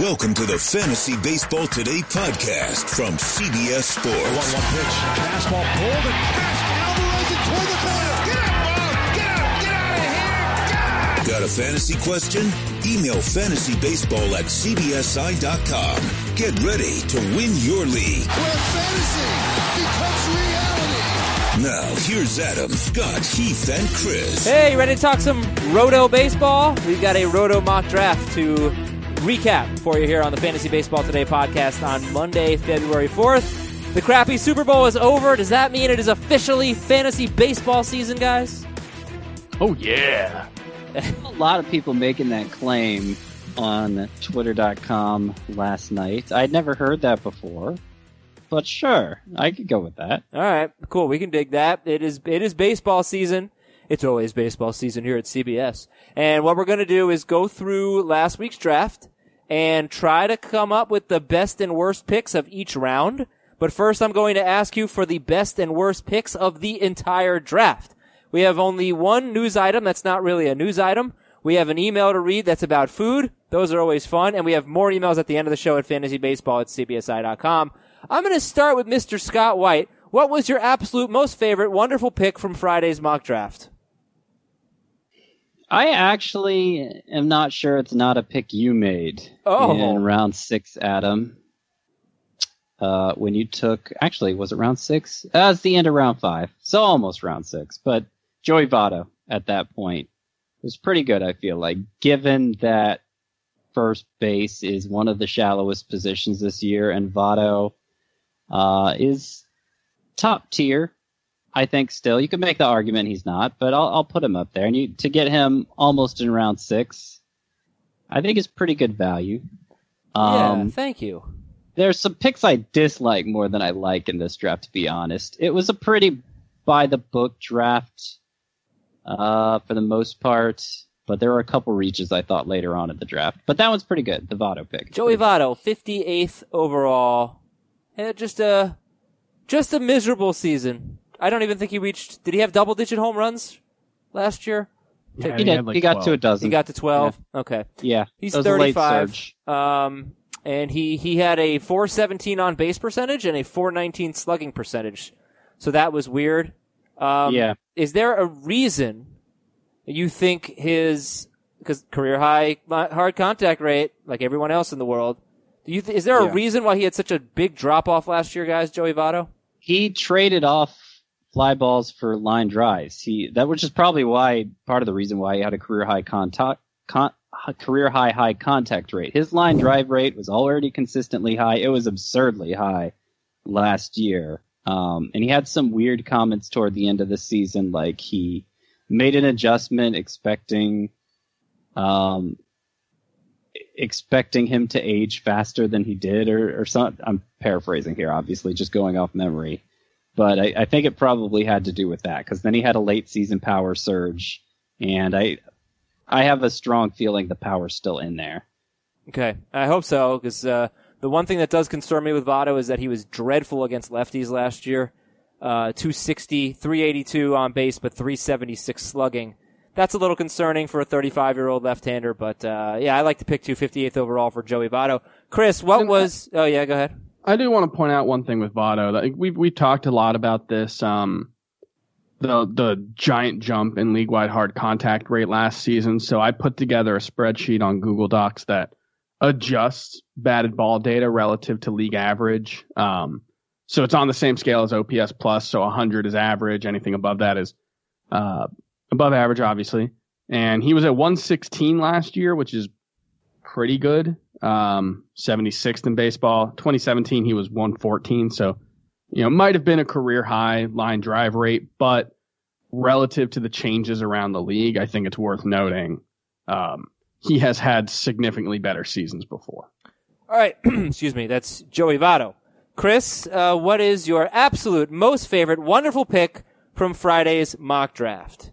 Welcome to the Fantasy Baseball Today podcast from CBS Sports. 1 1 pitch. Fastball pulled and passed. Alvarez and toward the corner. Get out, ball. Get out. Get out of here. Get Got a fantasy question? Email fantasybaseball at cbsi.com. Get ready to win your league. Where fantasy becomes reality. Now, here's Adam, Scott, Heath, and Chris. Hey, you ready to talk some Roto baseball? We've got a Roto mock draft to recap for you here on the Fantasy Baseball Today podcast on Monday, February 4th. The crappy Super Bowl is over. Does that mean it is officially fantasy baseball season, guys? Oh, yeah. a lot of people making that claim on twitter.com last night. I'd never heard that before. But sure, I could go with that. All right, cool. We can dig that. It is it is baseball season. It's always baseball season here at CBS. And what we're going to do is go through last week's draft and try to come up with the best and worst picks of each round. But first, I'm going to ask you for the best and worst picks of the entire draft. We have only one news item that's not really a news item. We have an email to read that's about food. Those are always fun. And we have more emails at the end of the show at fantasybaseball at cbsi.com. I'm going to start with Mr. Scott White. What was your absolute most favorite wonderful pick from Friday's mock draft? I actually am not sure it's not a pick you made oh. in round six, Adam. Uh, when you took, actually, was it round six? Uh, it's the end of round five, so almost round six. But Joey Votto at that point was pretty good. I feel like, given that first base is one of the shallowest positions this year, and Votto uh, is top tier I think still you could make the argument he's not, but I'll, I'll put him up there. And you, to get him almost in round six, I think is pretty good value. Um, yeah, thank you. There's some picks I dislike more than I like in this draft, to be honest. It was a pretty by the book draft uh, for the most part, but there were a couple reaches I thought later on in the draft. But that one's pretty good, the Votto pick. Joey Votto, 58th overall. And just a just a miserable season. I don't even think he reached. Did he have double digit home runs last year? Yeah, he, did. Like he got to a dozen. He got to twelve. Yeah. Okay. Yeah, he's thirty five. Um, and he he had a four seventeen on base percentage and a four nineteen slugging percentage. So that was weird. Um, yeah. Is there a reason you think his because career high hard contact rate, like everyone else in the world, do you th- is there a yeah. reason why he had such a big drop off last year, guys? Joey Votto. He traded off fly balls for line drives. He that which is probably why part of the reason why he had a career high contact con, career high high contact rate. His line drive rate was already consistently high. It was absurdly high last year. Um, and he had some weird comments toward the end of the season, like he made an adjustment expecting um, expecting him to age faster than he did, or, or something. I'm paraphrasing here, obviously, just going off memory. But I, I think it probably had to do with that because then he had a late season power surge, and I I have a strong feeling the power's still in there. Okay, I hope so because uh, the one thing that does concern me with Votto is that he was dreadful against lefties last year. Uh, 260, 382 on base, but 376 slugging. That's a little concerning for a 35 year old left hander, but uh, yeah, I like to pick 258th overall for Joey Votto. Chris, what was? Oh yeah, go ahead. I do want to point out one thing with Votto. That we've we talked a lot about this. Um, the the giant jump in league wide hard contact rate last season. So I put together a spreadsheet on Google Docs that adjusts batted ball data relative to league average. Um, so it's on the same scale as OPS plus. So 100 is average. Anything above that is uh, above average, obviously. And he was at 116 last year, which is pretty good um, 76th in baseball. 2017, he was 114. So, you know, might have been a career high line drive rate, but relative to the changes around the league, I think it's worth noting um, he has had significantly better seasons before. All right. Excuse me. That's Joey Votto. Chris, uh, what is your absolute most favorite wonderful pick from Friday's mock draft?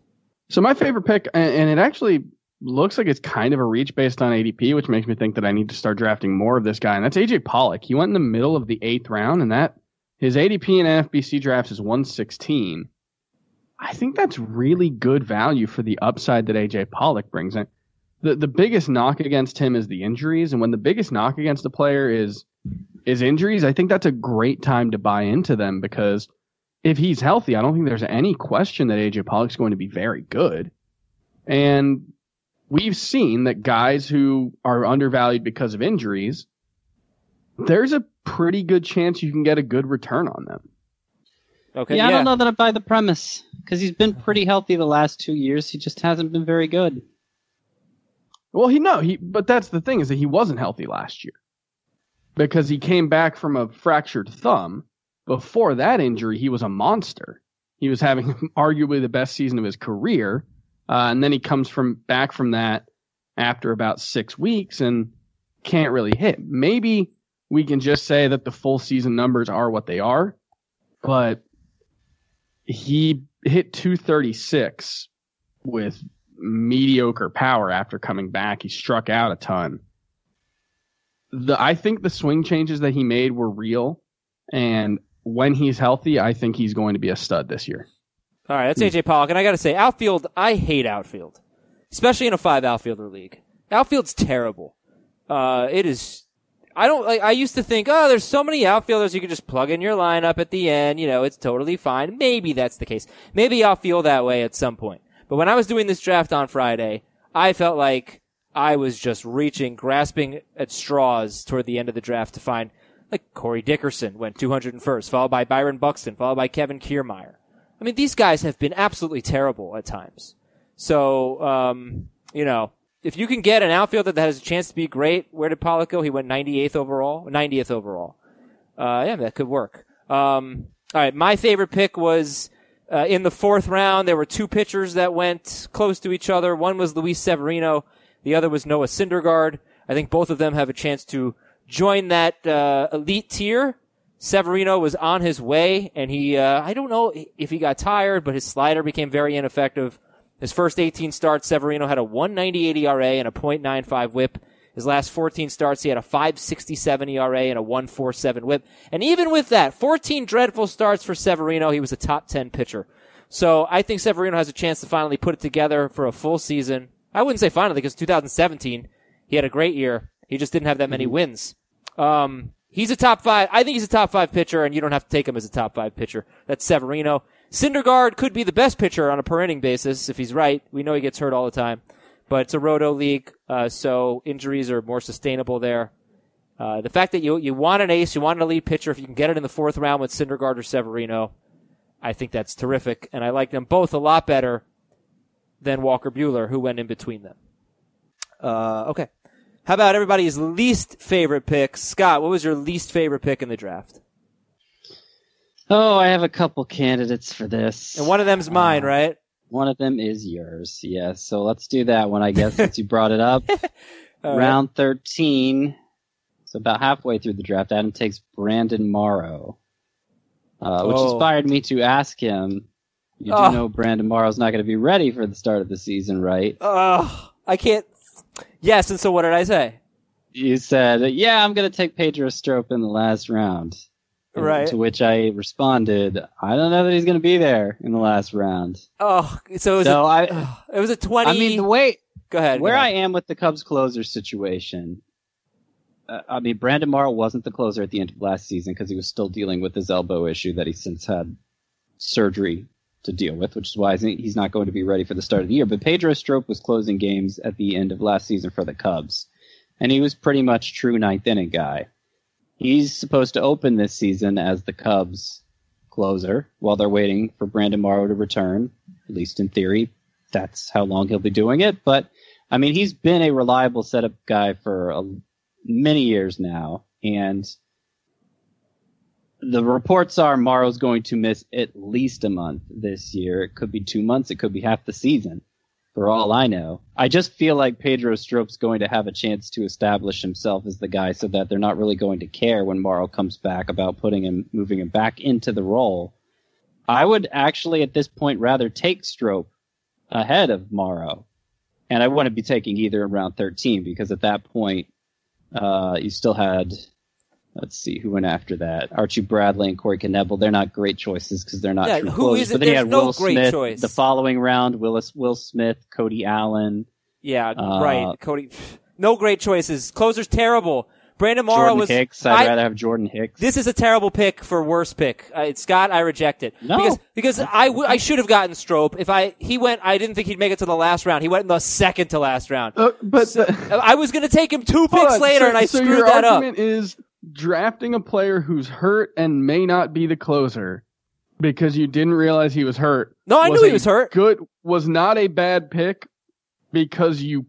So my favorite pick, and it actually looks like it's kind of a reach based on ADP, which makes me think that I need to start drafting more of this guy. And that's AJ Pollock. He went in the middle of the eighth round, and that his ADP in NFBC drafts is 116. I think that's really good value for the upside that AJ Pollock brings in. the the biggest knock against him is the injuries, and when the biggest knock against a player is is injuries, I think that's a great time to buy into them because if he's healthy, I don't think there's any question that AJ Pollock's going to be very good. And we've seen that guys who are undervalued because of injuries, there's a pretty good chance you can get a good return on them. Okay. yeah, I don't know that I buy the premise because he's been pretty healthy the last two years. He just hasn't been very good. Well, he no, he but that's the thing is that he wasn't healthy last year because he came back from a fractured thumb. Before that injury, he was a monster. He was having arguably the best season of his career, uh, and then he comes from back from that after about six weeks and can't really hit. Maybe we can just say that the full season numbers are what they are, but he hit 236 with mediocre power after coming back. He struck out a ton. The I think the swing changes that he made were real, and when he's healthy, I think he's going to be a stud this year. All right, that's AJ Pollock, and I got to say, outfield. I hate outfield, especially in a five outfielder league. Outfield's terrible. Uh, it is. I don't like. I used to think, oh, there's so many outfielders you can just plug in your lineup at the end. You know, it's totally fine. Maybe that's the case. Maybe I'll feel that way at some point. But when I was doing this draft on Friday, I felt like I was just reaching, grasping at straws toward the end of the draft to find, like Corey Dickerson went 201st, followed by Byron Buxton, followed by Kevin Kiermaier. I mean, these guys have been absolutely terrible at times. So, um, you know, if you can get an outfielder that has a chance to be great, where did Pollock go? He went 98th overall, 90th overall. Uh, yeah, that could work. Um, all right, my favorite pick was uh, in the fourth round. There were two pitchers that went close to each other. One was Luis Severino, the other was Noah Syndergaard. I think both of them have a chance to join that uh, elite tier. Severino was on his way, and he, uh, I don't know if he got tired, but his slider became very ineffective. His first 18 starts, Severino had a 198 ERA and a .95 whip. His last 14 starts, he had a 567 ERA and a 147 whip. And even with that, 14 dreadful starts for Severino, he was a top 10 pitcher. So I think Severino has a chance to finally put it together for a full season. I wouldn't say finally because 2017, he had a great year. He just didn't have that many wins. Um, He's a top five. I think he's a top five pitcher, and you don't have to take him as a top five pitcher. That's Severino. Syndergaard could be the best pitcher on a per inning basis if he's right. We know he gets hurt all the time, but it's a roto league, uh, so injuries are more sustainable there. Uh, the fact that you you want an ace, you want an elite pitcher, if you can get it in the fourth round with Syndergaard or Severino, I think that's terrific, and I like them both a lot better than Walker Buehler, who went in between them. Uh, okay. How about everybody's least favorite pick? Scott, what was your least favorite pick in the draft? Oh, I have a couple candidates for this. And one of them's mine, Uh, right? One of them is yours, yes. So let's do that one, I guess, since you brought it up. All right. Round 13. So about halfway through the draft, Adam takes Brandon Morrow, uh, which Oh. inspired me to ask him. You do Oh. know Brandon Morrow's not going to be ready for the start of the season, right? Oh, I can't. Yes, and so what did I say? You said, "Yeah, I'm going to take Pedro Strop in the last round." And Right. To which I responded, "I don't know that he's going to be there in the last round." Oh, so it was So a, I, it was a twenty. I mean, the way go ahead. go where I am with the Cubs closer situation, uh, I mean, Brandon Morrow wasn't the closer at the end of last season because he was still dealing with his elbow issue that he since had surgery to deal with, which is why he's not going to be ready for the start of the year. But Pedro Strop was closing games at the end of last season for the Cubs, and he was pretty much true ninth inning guy. He's supposed to open this season as the Cubs closer while they're waiting for Brandon Morrow to return. At least in theory, that's how long he'll be doing it. But I mean, he's been a reliable setup guy for a, many years now, and the reports are Morrow's going to miss at least a month this year. It could be two months. It could be half the season. For all I know, I just feel like Pedro Strop's going to have a chance to establish himself as the guy, so that they're not really going to care when Morrow comes back about putting him, moving him back into the role. I would actually, at this point, rather take Strop ahead of Morrow, and I wouldn't be taking either in round 13 because at that point, uh, you still had, let's see, who went after that? Archie Bradley and Corey Knebel. They're not great choices because they're not Yeah, true who closers. is it? But then you There's had no Will great Smith choice. the following round. Willis, Will Smith, Cody Allen, Yeah, Uh, right. Cody, no great choices. Closer's terrible. Brandon Morrow Jordan was. Hicks. I'd I- rather have Jordan Hicks. This is a terrible pick for worst pick. Uh, Scott, I reject it No. because because I, w- I should have gotten Strop if I he went. I didn't think he'd make it to the last round. He went in the second to last round. Uh, but the, I was going to take him two picks on, later, so, and I so screwed that up. Your argument is drafting a player who's hurt and may not be the closer because you didn't realize he was hurt. No, I knew he was hurt. Good was not a bad pick because you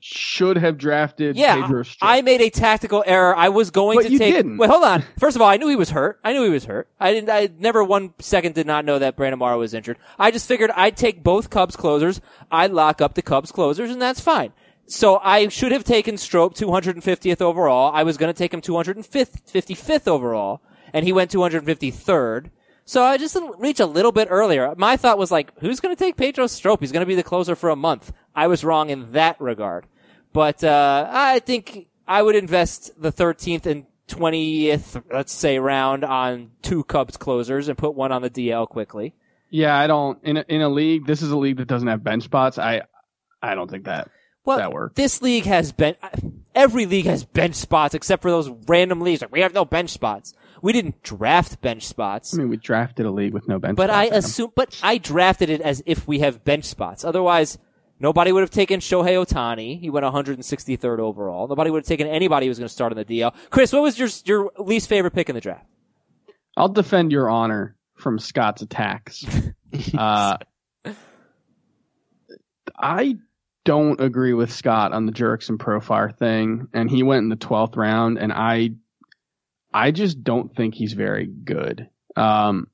should have drafted Yeah. I made a tactical error. I was going But to you take. didn't. Wait, hold on. First of all, I knew he was hurt. I knew he was hurt. I didn't. I never one second did not know that Brandon Morrow was injured. I just figured I'd take both Cubs closers. I'd lock up the Cubs closers, and that's fine. So I should have taken Strop 250th overall. I was going to take him 255th overall, and he went 253rd. So I just reach a little bit earlier. My thought was like, who's going to take Pedro Strop? He's going to be the closer for a month. I was wrong in that regard. But uh, I think I would invest the 13th and 20th, let's say, round on two Cubs closers and put one on the DL quickly. yeah, I don't in a, in a league. This is a league that doesn't have bench spots. I I don't think that Well, That works. this league has been every league has bench spots except for those random leagues. Like we have no bench spots. We didn't draft bench spots. I mean, we drafted a league with no bench. But I in assume, but I drafted it as if we have bench spots. Otherwise, nobody would have taken Shohei Ohtani. He went 163rd overall. Nobody would have taken anybody who was going to start on the DL. Chris, what was your your least favorite pick in the draft? I'll defend your honor from Scott's attacks. uh, I don't agree with Scott on the Jurickson Profar thing, and he went in the twelfth round, and I, I just don't think he's very good. Um,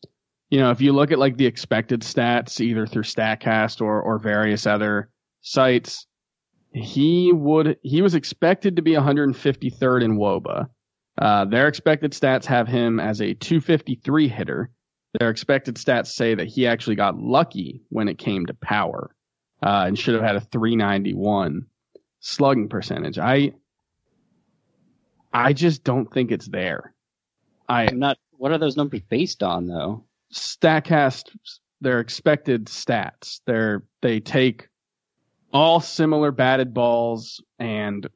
you know, if you look at like the expected stats, either through Statcast or or various other sites, he would he was expected to be 153rd in WOBA. Uh, their expected stats have him as a 253 hitter. Their expected stats say that he actually got lucky when it came to power, uh, and should have had a 391 slugging percentage. I, I just don't think it's there. I I'm not. What are those numbers based on, though? Statcast their expected stats. They're they take all similar batted balls and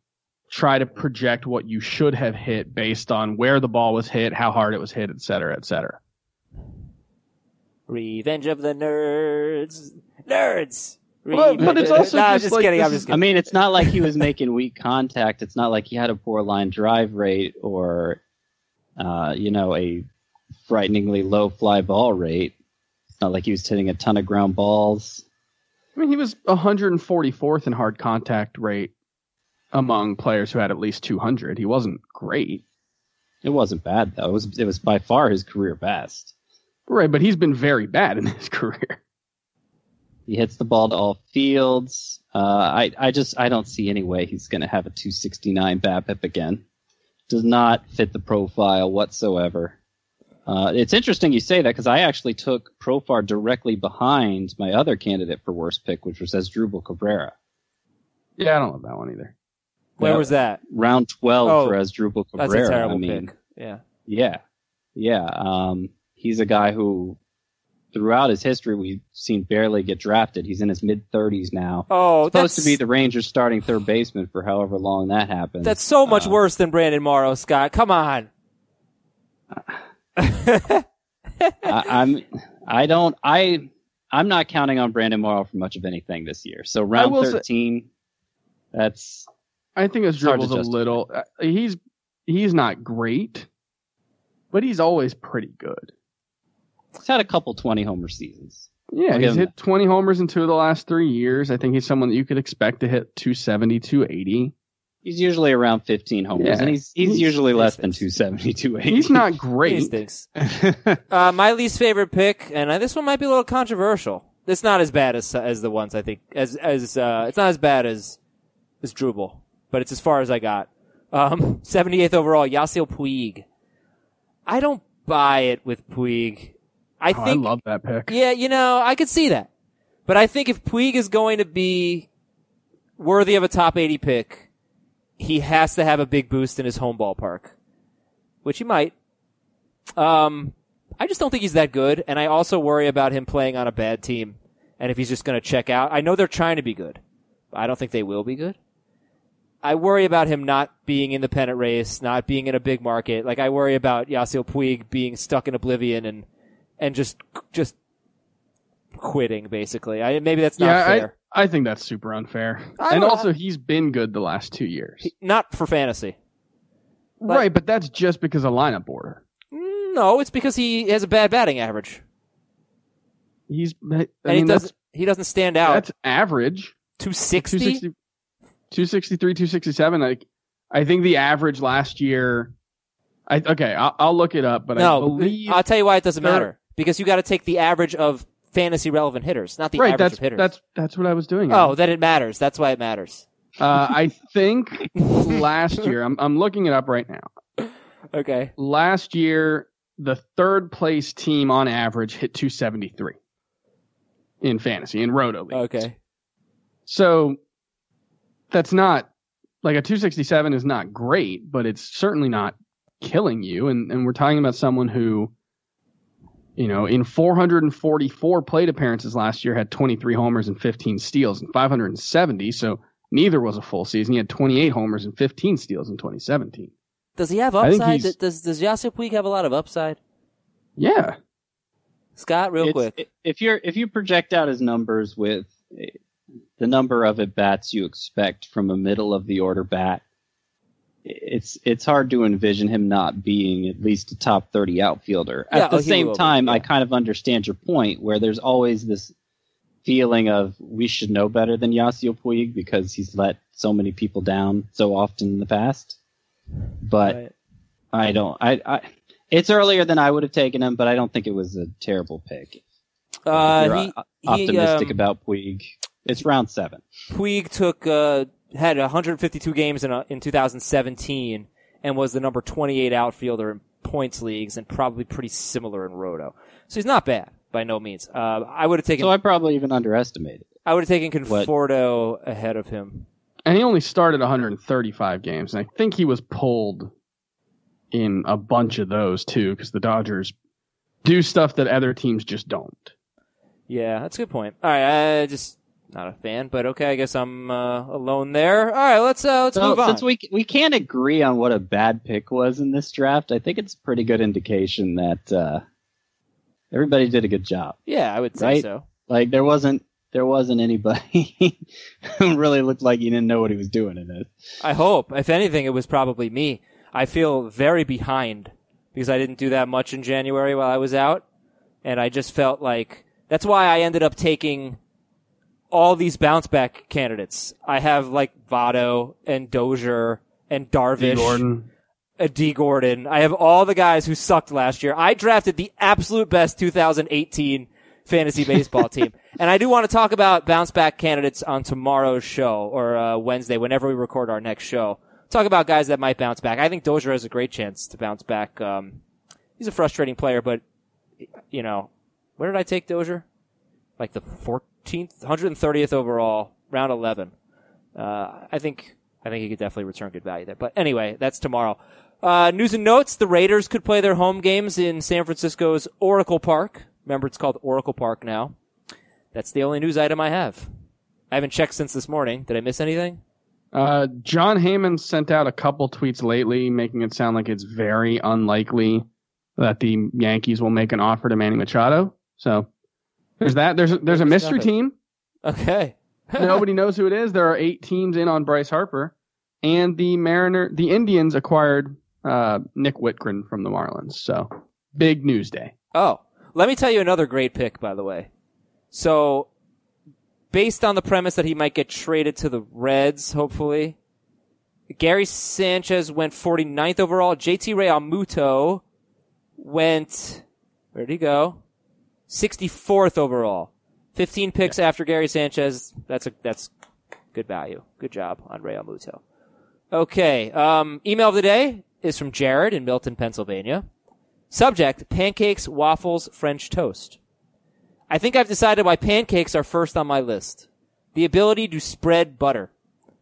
try to project what you should have hit based on where the ball was hit, how hard it was hit, et cetera, et cetera. Revenge of the Nerds. Nerds! Well, but it's also Nah, just just like kidding. this I'm is- just I mean, it's not like he was making weak contact. It's not like he had a poor line drive rate or, uh, you know, a frighteningly low fly ball rate. It's not like he was hitting a ton of ground balls. I mean, he was 144th in hard contact rate among players who had at least 200. He wasn't great. It wasn't bad though. It was it was by far his career best. Right, but he's been very bad in his career. He hits the ball to all fields. Uh, I I just I don't see any way he's going to have a 269 BABIP again. Does not fit the profile whatsoever. Uh, it's interesting you say that because I actually took Profar directly behind my other candidate for worst pick, which was Asdrubal Cabrera. Yeah, I don't love that one either. Where Yeah. was that? Round 12 Oh, for Asdrubal That's Cabrera. a terrible I mean, pick. Yeah. Yeah, yeah. Um, he's a guy who, throughout his history, we've seen barely get drafted. He's in his mid 30s now. Oh, supposed that's, to be the Rangers starting third baseman for however long that happens. that's so much Uh, worse than Brandon Morrow, Scott. Come on. I, I'm. I don't. I. I'm not counting on Brandon Morrow for much of anything this year. So round will say- 13. that's I think Asdrubal's a little. Uh, he's he's not great, but he's always pretty good. He's had a couple 20 homer seasons. Yeah, I'll he's give him hit 20 homers in two of the last three years. I think he's someone that you could expect to hit 270, 280. He's usually around 15 homers, Yeah. and he's he's He's- usually less than he's- 270, 280. He's not He great. stinks. Uh, my least favorite pick, and uh, this one might be a little controversial. It's not as bad as as the ones I think as as uh, it's not as bad as Asdrubal, but it's as far as I got. Um, 78th overall, Yasiel Puig. I don't buy it with Puig. I Oh, I think love that pick. yeah, you know, I could see that. But I think if Puig is going to be worthy of a top 80 pick, he has to have a big boost in his home ballpark, which he might. Um, I just don't think he's that good, and I also worry about him playing on a bad team, and if he's just going to check out. I know they're trying to be good, but I don't think they will be good. I worry about him not being in the pennant race, not being in a big market. Like I worry about Yasiel Puig being stuck in oblivion and and just just quitting basically. I maybe that's not yeah, fair. I, I think that's super unfair. I and also, he's been good the last two years. He- not for fantasy. but- right, but that's just because of lineup order. No, it's because he has a bad batting average, He's, I and mean, he that's, doesn't he doesn't stand out. that's average. 260? 260, 263, 267. Like, I think the average last year. I okay, I'll, I'll look it up, but I No, believe I'll tell you why it doesn't matter. Because you got to take the average of fantasy relevant hitters, not the right. average That's of hitters. that's that's what I was doing. oh, then it matters. That's why it matters. uh, I think last year. I'm I'm looking it up right now. Okay. Last year, the third place team on average hit 273 in fantasy in Roto League. Okay. So that's not like a 267 is not great, but it's certainly not killing you. And, and we're talking about someone who, you know, in 444 plate appearances last year had 23 homers and 15 steals and 570. So neither was a full season. He had 28 homers and 15 steals in 2017. Does he have upside? Does does Yasiel Puig have a lot of upside? Yeah. Scott, real It's- quick. If you're if you project out his numbers with the number of at bats you expect from a middle of the order bat, it's it's hard to envision him not being at least a top thirty outfielder. Yeah, At the oh, same be, time, I kind of understand your point where there's always this feeling of we should know better than Yasiel Puig because he's let so many people down so often in the past. But Right. I don't. I, I it's earlier than I would have taken him, but I don't think it was a terrible pick. Uh, he, o- he, optimistic um, about Puig. It's round seven. Puig took uh, had 152 games in uh, in 2017 and was the number 28 outfielder in points leagues and probably pretty similar in roto. So he's not bad by no means. Uh, I would have taken So I probably even underestimated. I would have taken What? Conforto ahead of him. And he only started 135 games. And I think he was pulled in a bunch of those too, because the Dodgers do stuff that other teams just don't. Yeah, that's a good point. All right, I just not a fan, but okay, I guess I'm uh, alone there. All right, let's uh, let's So move on. since we we can't agree on what a bad pick was in this draft, I think it's a pretty good indication that uh, everybody did a good job. yeah, I would say Right? so. Like there wasn't there wasn't anybody who really looked like he didn't know what he was doing in it. I hope. If anything, it was probably me. I feel very behind because I didn't do that much in January while I was out, and I just felt like that's why I ended up taking all these bounce back candidates. I have like Votto and Dozier and Darvish. Gordon. uh, D. Gordon. I have all the guys who sucked last year. I drafted the absolute best 2018 fantasy baseball team. And I do want to talk about bounce back candidates on tomorrow's show or uh, Wednesday, whenever we record our next show. Talk about guys that might bounce back. I think Dozier has a great chance to bounce back. Um, he's a frustrating player, but you know, where did I take Dozier? Like the 14th, 130th overall, round 11. Uh, I think I think he could definitely return good value there. But anyway, that's tomorrow. Uh, news and notes: The Raiders could play their home games in San Francisco's Oracle Park. Remember, it's called Oracle Park now. That's the only news item I have. I haven't checked since this morning. Did I miss anything? Uh, Jon Heyman sent out a couple tweets lately, making it sound like it's very unlikely that the Yankees will make an offer to Manny Machado. So there's that. There's a, there's a mystery team. Okay. Nobody knows who it is. There are eight teams in on Bryce Harper, and the Mariner, the Indians acquired uh, Nick Wittgren from the Marlins. So big news day. Oh, let me tell you another great pick, by the way. So, based on the premise that he might get traded to the Reds, hopefully, Gary Sanchez went 49th overall. JT Realmuto went, where'd he go? 64th overall. 15 picks after Gary Sanchez. That's a, that's good value. Good job on Realmuto. Okay, um, email of the day is from Jared in Milton, Pennsylvania. Subject, pancakes, waffles, French toast. I think I've decided why pancakes are first on my list. The ability to spread butter.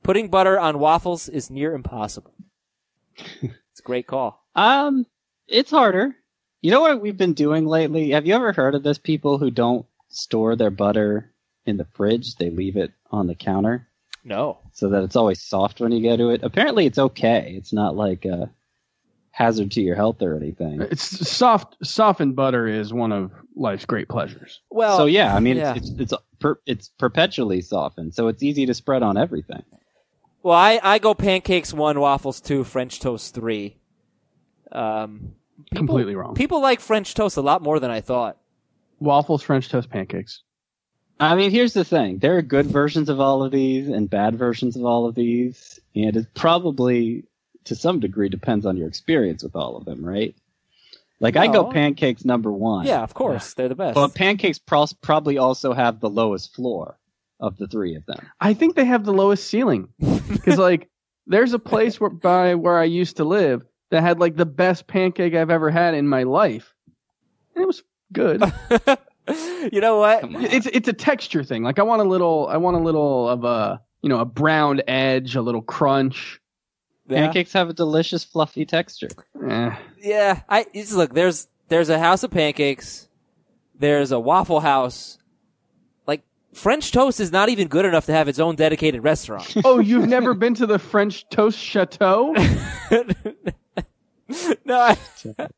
Putting butter on waffles is near impossible. it's a great call. Um, it's harder. You know what we've been doing lately? Have you ever heard of this? People who don't store their butter in the fridge, they leave it on the counter. No. so that it's always soft when you go to it. Apparently, it's okay. It's not like a hazard to your health or anything. It's soft. Softened butter is one of life's great pleasures. Well, so yeah, I mean, yeah. it's it's it's, per, it's perpetually softened, so it's easy to spread on everything. Well, I, I go pancakes one, waffles two, French toast three. Um, people, Completely wrong. People like French toast a lot more than I thought. Waffles, French toast, pancakes. I mean, here's the thing: there are good versions of all of these and bad versions of all of these, and it probably, to some degree, depends on your experience with all of them, right? Like I go pancakes number one. Yeah, of course, they're the best. But pancakes pros- probably also have the lowest floor of the three of them. I think they have the lowest ceiling because like there's a place where by where I used to live that had like the best pancake I've ever had in my life, and it was good. you know what? It's it's a texture thing. Like I want a little, I want a little of a you know a browned edge, a little crunch. Yeah. Pancakes have a delicious, fluffy texture. Eh. Yeah, I it's, look. There's there's a house of pancakes. There's a Waffle House. Like French toast is not even good enough to have its own dedicated restaurant. Oh, you've never been to the French Toast Chateau? no, I,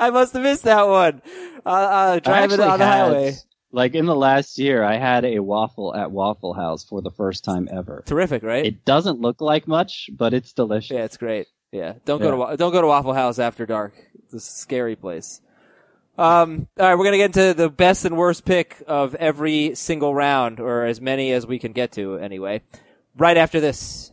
I must have missed that one. Uh, uh, driving on the had- highway. Like in the last year, I had a waffle at Waffle House for the first time ever. Terrific, right? It doesn't look like much, but it's delicious. yeah, it's great. Yeah, don't go to don't go to Waffle House after dark. It's a scary place. Um, all right, we're gonna get into the best and worst pick of every single round, or as many as we can get to, anyway. Right after this.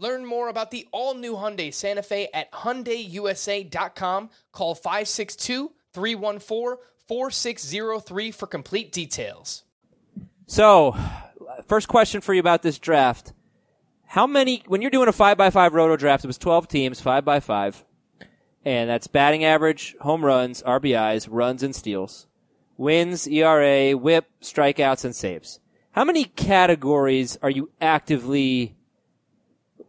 Learn more about the all new Hyundai Santa Fe at HyundaiUSA.com. Call 562 314 4603 for complete details. So, first question for you about this draft. How many, when you're doing a 5x5 roto draft, it was 12 teams, 5x5, and that's batting average, home runs, RBIs, runs, and steals, wins, ERA, whip, strikeouts, and saves. How many categories are you actively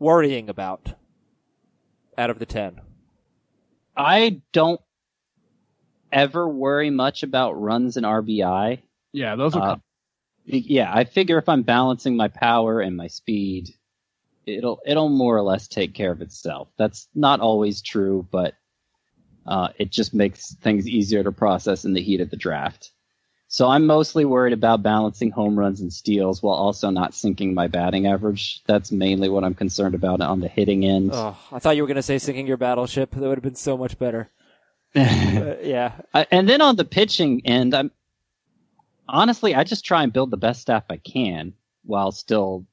worrying about out of the 10? I don't ever worry much about runs and RBI. Yeah, those will Uh, yeah, I figure if I'm balancing my power and my speed, it'll it'll more or less take care of itself. That's not always true, but uh, it just makes things easier to process in the heat of the draft. So I'm mostly worried about balancing home runs and steals while also not sinking my batting average. That's mainly what I'm concerned about on the hitting end. Oh, I thought you were going to say sinking your battleship. That would have been so much better. Uh, yeah. Uh, and then on the pitching end, I'm honestly I just try and build the best staff I can while still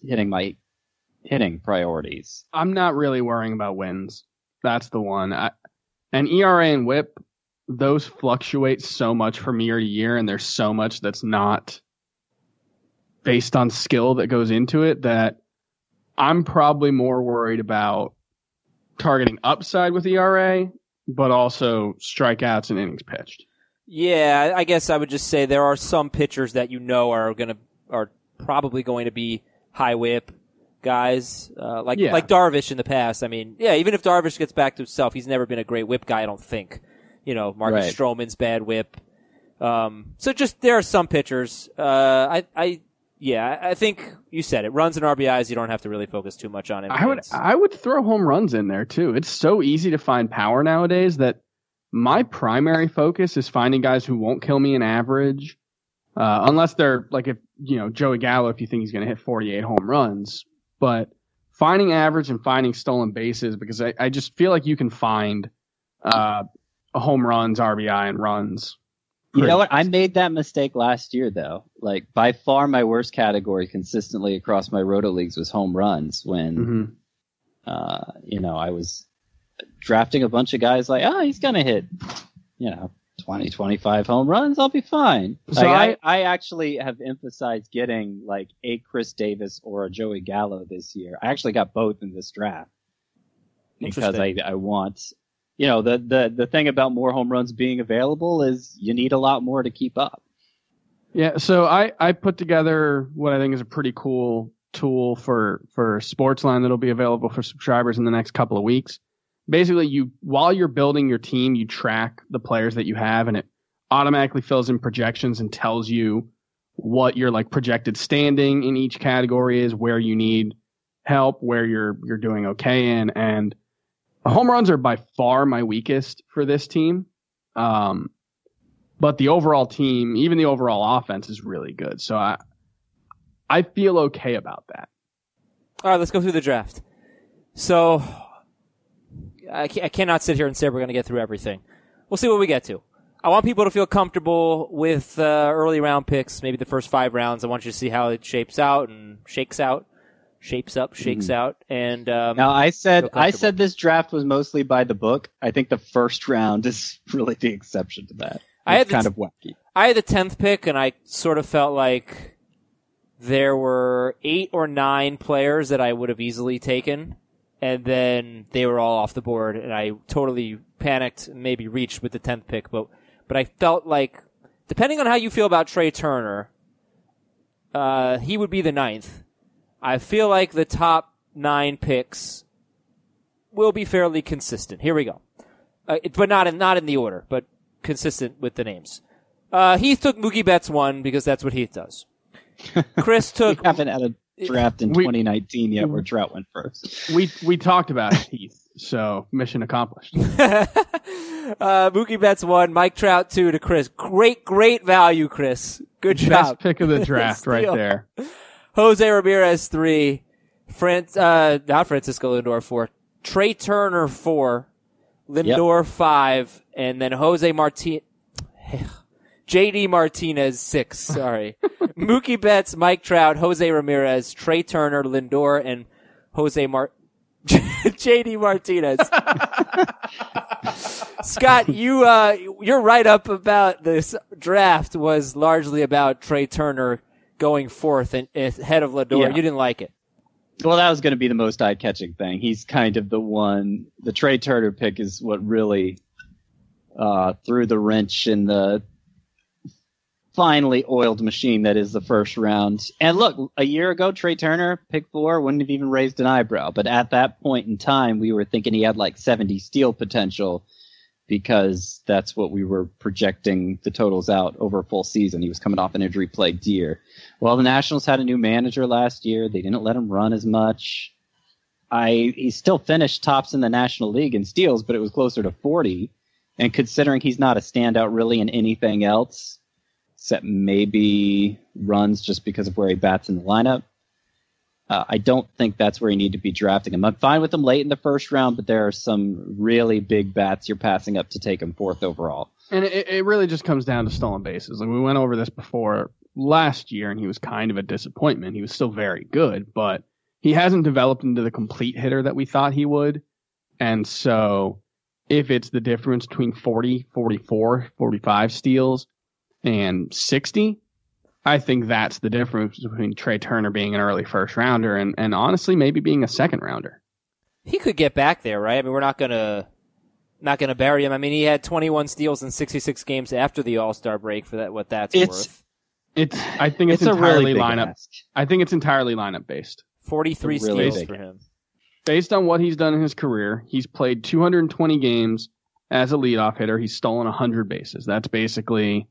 hitting my hitting priorities. I'm not really worrying about wins. That's the one. I, and ERA and WHIP, those fluctuate so much from year to year, and there's so much that's not based on skill that goes into it that I'm probably more worried about targeting upside with ERA, but also strikeouts and innings pitched. Yeah, I guess I would just say there are some pitchers that you know are going to are probably going to be high whip guys, uh, like Yeah. like Darvish in the past. I mean, yeah, even if Darvish gets back to himself, he's never been a great whip guy. I don't think. You know, Marcus Right. Stroman's bad whip. Um, so just there are some pitchers. Uh, I I yeah, I I think you said it. Runs and RBIs, you don't have to really focus too much on it. I would I would throw home runs in there too. It's so easy to find power nowadays that my primary focus is finding guys who won't kill me in average, uh, unless they're like if you know Joey Gallo. If you think he's going to hit 48 home runs, but finding average and finding stolen bases because I, I just feel like you can find uh, home runs, RBI, and runs. You know what? I made that mistake last year, though. Like by far, my worst category consistently across my roto leagues was home runs. When Mhm. uh, you know I was drafting a bunch of guys like, oh, he's gonna hit, you know, 20, 25 home runs. I'll be fine. So Like, I, I actually have emphasized getting like a Chris Davis or a Joey Gallo this year. I actually got both in this draft because I, I want, you know, the, the, the thing about more home runs being available is you need a lot more to keep up. Yeah, so I, I put together what I think is a pretty cool tool for for Sportsline that'll be available for subscribers in the next couple of weeks. Basically, you while you're building your team, you track the players that you have, and it automatically fills in projections and tells you what your like projected standing in each category is, where you need help, where you're you're doing okay in, and home runs are by far my weakest for this team. Um, but the overall team, even the overall offense is really good. So I, I feel okay about that. All right, let's go through the draft. So, I, I cannot sit here and say we're going to get through everything. We'll see what we get to. I want people to feel comfortable with uh, early round picks, maybe the first five rounds. I want you to see how it shapes out and shakes out, shapes up, shakes out, and um, Now I said I said this draft was mostly by the book. I think the first round is really the exception to that. I had the kind t- of wacky. I had the tenth pick, and I sort of felt like there were eight or nine players that I would have easily taken, and then they were all off the board, and I totally panicked, and maybe reached with the tenth pick, but but I felt like, depending on how you feel about Trea Turner, uh, he would be the ninth. I feel like the top nine picks will be fairly consistent. Here we go, uh, it- but not in not in the order, but consistent with the names. Uh, Heath took Mookie Betts one because that's what Heath does. Chris took. We took haven't had a draft in We- 2019 yet where Trout went first. We we talked about it, Heath. So mission accomplished. uh, Mookie Betts one, Mike Trout two to Chris. Great, great value, Chris. Good Best job. pick of the draft right there. Jose Ramirez three, Fran- uh, not Francisco Lindor four, Trea Turner four, Lindor five, and then Jose Martin, JD Martinez six. Sorry, Mookie Betts, Mike Trout, Jose Ramirez, Trea Turner, Lindor, and Jose Mart. JD Martinez. Scott, you uh, your write up about this draft was largely about Trea Turner going fourth and ahead of Lindor. Yeah. You didn't like it. Well, that was going to be the most eye-catching thing. He's kind of the one. The Trea Turner pick is what really uh, threw the wrench in the finely oiled machine that is the first round. And look, a year ago, Trea Turner, pick four, wouldn't have even raised an eyebrow. But at that point in time, we were thinking he had like 70 steal potential because that's what we were projecting the totals out over a full season. He was coming off an injury plagued year. Well, the Nationals had a new manager last year. They didn't let him run as much. I he still finished tops in the National League in steals, but it was closer to 40. And considering he's not a standout really in anything else, except maybe runs just because of where he bats in the lineup, uh, I don't think that's where you need to be drafting him. I'm fine with him late in the first round, but there are some really big bats you're passing up to take him fourth overall. And it, it really just comes down to stolen bases. Like we went over this before last year, and he was kind of a disappointment. He was still very good, but he hasn't developed into the complete hitter that we thought he would. And so, if it's the difference between 40, 44, 45 steals and 60, I think that's the difference between Trea Turner being an early first rounder and, and honestly maybe being a second rounder. He could get back there, right? I mean, we're not gonna not gonna bury him. I mean, he had 21 steals in 66 games after the All Star break for that. What that's It's- worth. It's I think it's, It's, a entirely really lineup. ask. I think it's entirely lineup based. 43 really steals for him. based on what he's done in his career, he's played 220 games as a leadoff hitter. He's stolen 100 bases. That's basically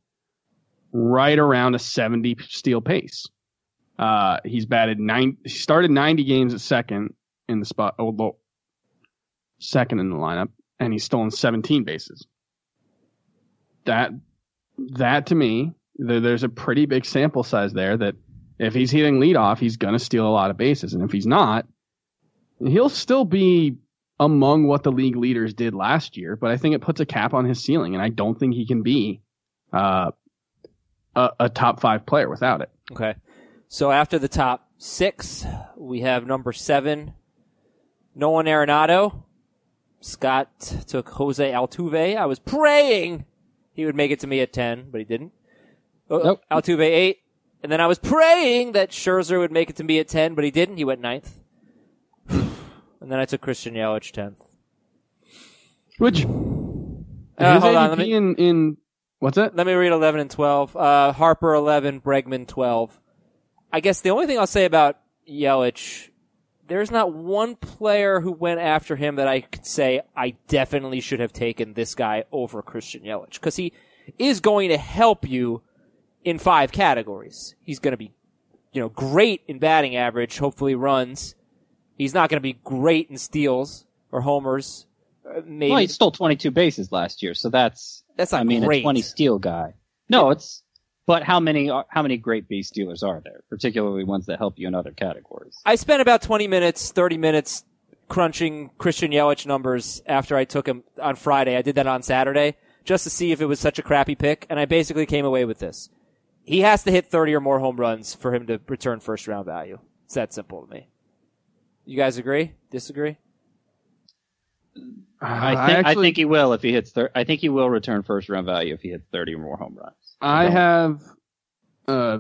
right around a 70 steal pace. Uh, he's batted nine. He started 90 games at second in the spot. Oh, second in the lineup, and he's stolen 17 bases. That that to me, there, there's a pretty big sample size there. That if he's hitting leadoff, he's gonna steal a lot of bases, and if he's not, he'll still be among what the league leaders did last year. But I think it puts a cap on his ceiling, and I don't think he can be uh, a, a top five player without it. Okay. So after the top six, we have number seven, Nolan Arenado. Scott took Jose Altuve. I was praying he would make it to me at 10, but he didn't. Oh, Nope. Altuve 8. And then I was praying that Scherzer would make it to me at 10, but he didn't. He went ninth. and then I took Christian Yelich 10th. Which Uh, hold on, let me- in, in what's that? Let me read 11 and 12. Uh, Harper 11, Bregman 12. I guess the only thing I'll say about Yelich, there's not one player who went after him that I could say I definitely should have taken this guy over Christian Yelich because he is going to help you in five categories. He's going to be, you know, great in batting average, hopefully runs. He's not going to be great in steals or homers. Uh, maybe Well, he stole 22 bases last year, so that's That's not I mean great. a 20 steal guy. No, it's but how many are, how many great base stealers are there, particularly ones that help you in other categories? I spent about 20 minutes, 30 minutes crunching Christian Yelich numbers after I took him on Friday. I did that on Saturday just to see if it was such a crappy pick, and I basically came away with this. He has to hit 30 or more home runs for him to return first round value. It's that simple to me. You guys agree? Disagree? I think I, actually, think he will if he hits. Thir- I think he will return first round value if he hits 30 or more home runs. I don't. have a,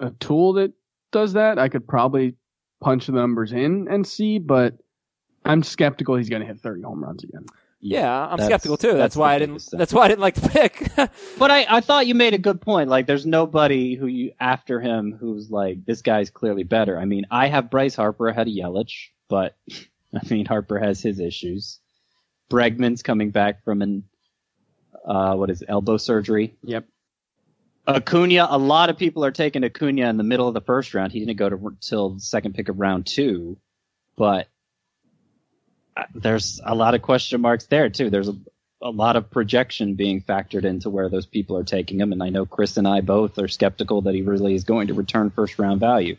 a tool that does that. I could probably punch the numbers in and see, but I'm skeptical he's going to hit 30 home runs again. Yeah, I'm that's- skeptical too. That's, that's why I didn't. biggest. That's why I didn't like the pick. But I, I thought you made a good point. Like, there's nobody who you after him who's like this guy's clearly better. I mean, I have Bryce Harper ahead of Yelich, but I mean Harper has his issues. Bregman's coming back from an uh, what is it, elbow surgery. Yep. Acuna, a lot of people are taking Acuna in the middle of the first round. He didn't go to till the second pick of round two, but uh, there's a lot of question marks there too. There's a, a lot of projection being factored into where those people are taking him, and I know Chris and I both are skeptical that he really is going to return first round value.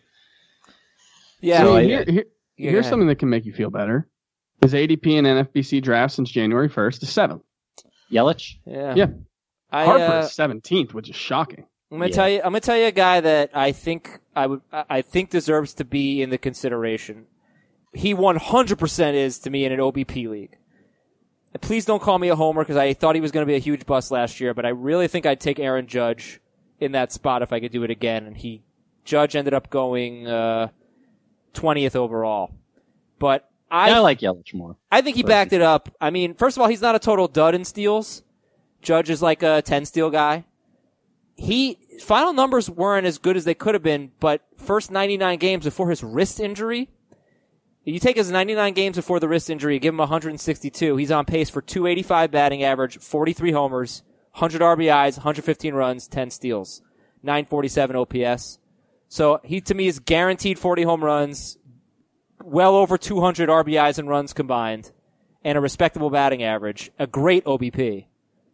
yeah. So I- here, here- Yeah, here's ahead. something that can make you feel better. His ADP in NFBC draft since January 1st is seventh. Yelich, yeah. Yeah. I, Harper uh, is 17th, which is shocking. I'm gonna Yeah. tell you. I'm gonna tell you a guy that I think I would. I I think deserves to be in the consideration. He 100% is to me in an OBP league. And please don't call me a homer because I thought he was going to be a huge bust last year, but I really think I'd take Aaron Judge in that spot if I could do it again. And he, Judge ended up going uh, 20th overall. But I, I, like Yelich more. I think he backed it up. I mean, first of all, he's not a total dud in steals. Judge is like a 10 steal guy. He, final numbers weren't as good as they could have been, but first 99 games before his wrist injury, you take his 99 games before the wrist injury, give him 162. He's on pace for 285 batting average, 43 homers, 100 RBIs, 115 runs, 10 steals, 947 OPS. So he to me is guaranteed 40 home runs, well over 200 RBIs and runs combined, and a respectable batting average, a great OBP.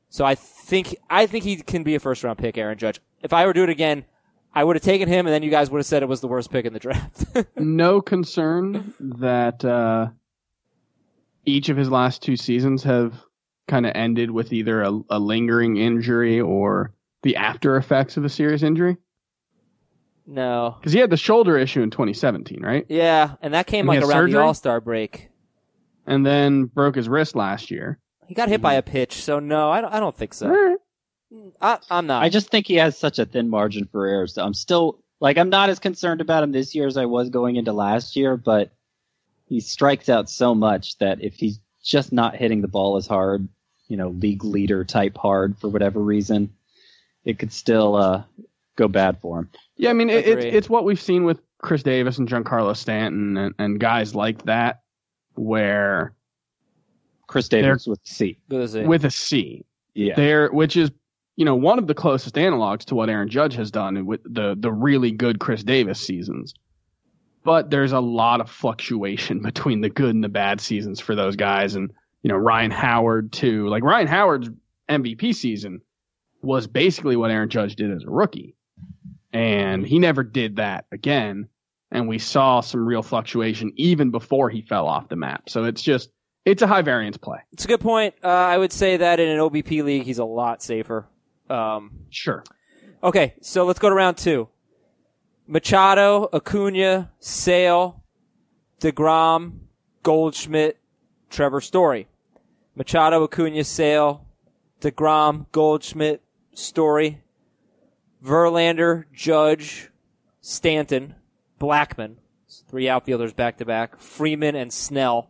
So I think I think he can be a first round pick, Aaron Judge. If I were to do it again, I would have taken him, and then you guys would have said it was the worst pick in the draft. no concern that uh, each of his last two seasons have kind of ended with either a, a lingering injury or the after effects of a serious injury. No. Because he had the shoulder issue in 2017, right? Yeah, and that came And like had around the? All Star break. And then broke his wrist last year. He got hit by a pitch, so no, I don't. I don't think so. Alright. I, I'm not. I just think he has such a thin margin for error. So I'm still like I'm not as concerned about him this year as I was going into last year, but he strikes out so much that if he's just not hitting the ball as hard, you know, league leader type hard for whatever reason, it could still uh, go bad for him. Yeah, I mean, it, it's it's what we've seen with Chris Davis and Giancarlo Stanton and, and guys like that, where Chris Davis with C. What is it? with a C, Yeah. there, which is you know, one of the closest analogs to what Aaron Judge has done with the the really good Chris Davis seasons. But there's a lot of fluctuation between the good and the bad seasons for those guys, and you know Ryan Howard too. Like Ryan Howard's MVP season was basically what Aaron Judge did as a rookie, and he never did that again. And we saw some real fluctuation even before he fell off the map. So it's just it's a high variance play. It's a good point. Uh, I would say that in an OBP league, he's a lot safer. Um, Sure. okay, so let's go to round two. Machado, Acuna, Sale, DeGrom, Goldschmidt, Trevor Story. Machado, Acuna, Sale, DeGrom, Goldschmidt, Story, Verlander, Judge, Stanton, Blackmon. Three outfielders back to back. Freeman and Snell.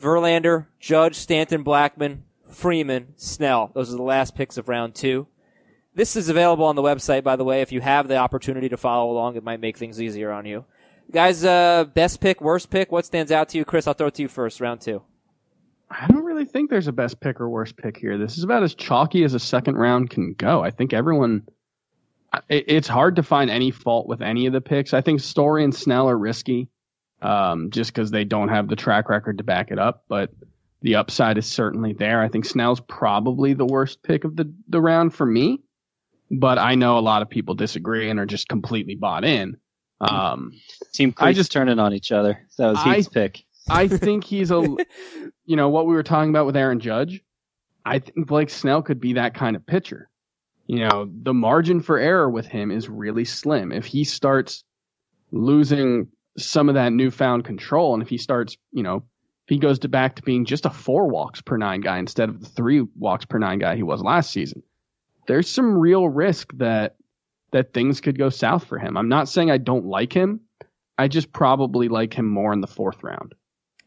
Verlander, Judge, Stanton, Blackmon, Freeman, Snell. Those are the last picks of round two. This is available on the website, by the way. If you have the opportunity to follow along, it might make things easier on you. Guys, uh, best pick, worst pick, what stands out to you? Chris, I'll throw it to you first, round two. I don't really think there's a best pick or worst pick here. This is about as chalky as a second round can go. I think everyone. It, it's hard to find any fault with any of the picks. I think Story and Snell are risky, um, just because they don't have the track record to back it up. But the upside is certainly there. I think Snell's probably the worst pick of the the round for me. But I know a lot of people disagree and are just completely bought in. Um, Team I Creek's just- turning on each other. That was I- pick. I think he's a, you know, what we were talking about with Aaron Judge. I think Blake Snell could be that kind of pitcher. You know, the margin for error with him is really slim. If he starts losing some of that newfound control, and if he starts, you know, if he goes to back to being just a four walks per nine guy instead of the three walks per nine guy he was last season, there's some real risk that that things could go south for him. I'm not saying I don't like him. I just probably like him more in the fourth round.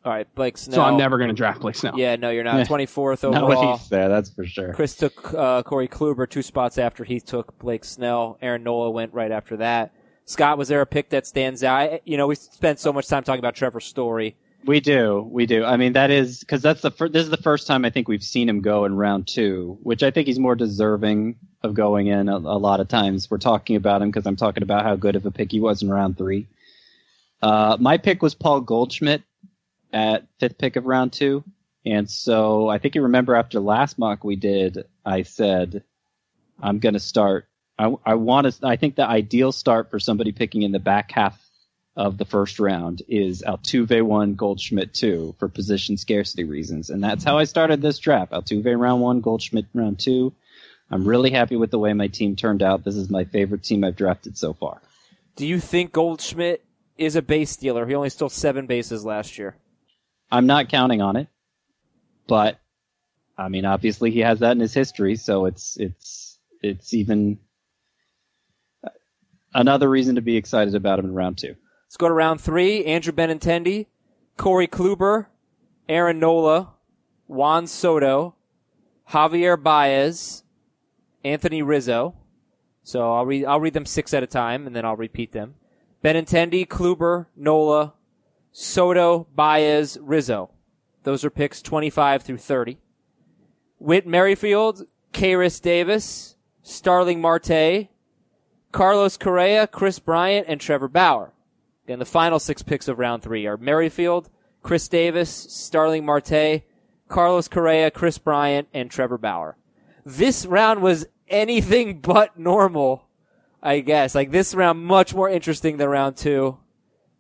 All right, Blake Snell. So I'm never going to draft Blake Snell. Yeah, no, you're not. Yeah. 24th Not what overall. Heath's there, that's for sure. Chris took uh, Corey Kluber two spots after he took Blake Snell. Aaron Nola went right after that. Scott, was there a pick that stands out? You know, we spent so much time talking about Trevor Story. We do, we do. I mean, that is because that's the fir- this is the first time I think we've seen him go in round two, which I think he's more deserving of going in. A, a lot of times we're talking about him because I'm talking about how good of a pick he was in round three. Uh, my pick was Paul Goldschmidt at fifth pick of round two, and so I think you remember after last mock we did, I said I'm going to start. I, I want to. I think the ideal start for somebody picking in the back half of the first round is Altuve one, Goldschmidt two for position scarcity reasons, and that's how I started this draft. Altuve round one, Goldschmidt round two. I'm really happy with the way my team turned out. This is my favorite team I've drafted so far. Do you think Goldschmidt is a base stealer? He only stole seven bases last year. I'm not counting on it, but I mean, obviously he has that in his history, so it's it's it's even uh, another reason to be excited about him in round two. Let's go to round three. Andrew Benintendi, Corey Kluber, Aaron Nola, Juan Soto, Javier Baez, Anthony Rizzo. So I'll read, I'll read them six at a time and then I'll repeat them. Benintendi, Kluber, Nola, Soto, Baez, Rizzo. Those are picks 25 through 30. Whit Merrifield, Khris Davis, Starling Marte, Carlos Correa, Kris Bryant, and Trevor Bauer. And the final six picks of round three are Merrifield, Khris Davis, Starling Marte, Carlos Correa, Kris Bryant, and Trevor Bauer. This round was anything but normal, I guess. Like this round, much more interesting than round two.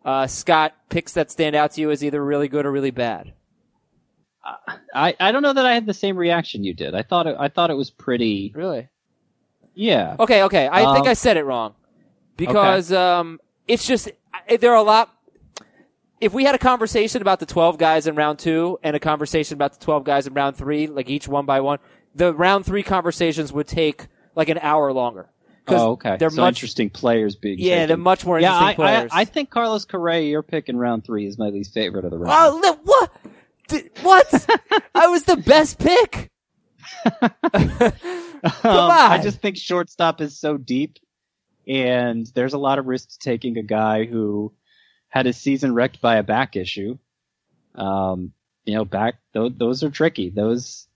Uh, Scott, picks that stand out to you as either really good or really bad. I, I don't know that I had the same reaction you did. I thought it, I thought it was pretty. Really? Yeah. Okay, okay. I think Um, I said it wrong because um, it's just there are a lot. If we had a conversation about the twelve guys in round two and a conversation about the twelve guys in round three, like each one by one, the round three conversations would take like an hour longer. Oh, okay. They're so much, interesting players being. yeah, taken. they're much more Yeah, interesting I, I, players. I think Carlos Correa, your pick in round three, is my least favorite of the round. oh, li- what? Di- what? I was the best pick. Um, on. I just think shortstop is so deep, and there's a lot of risk to taking a guy who had his season wrecked by a back issue. Um, you know, back those, those are tricky. Those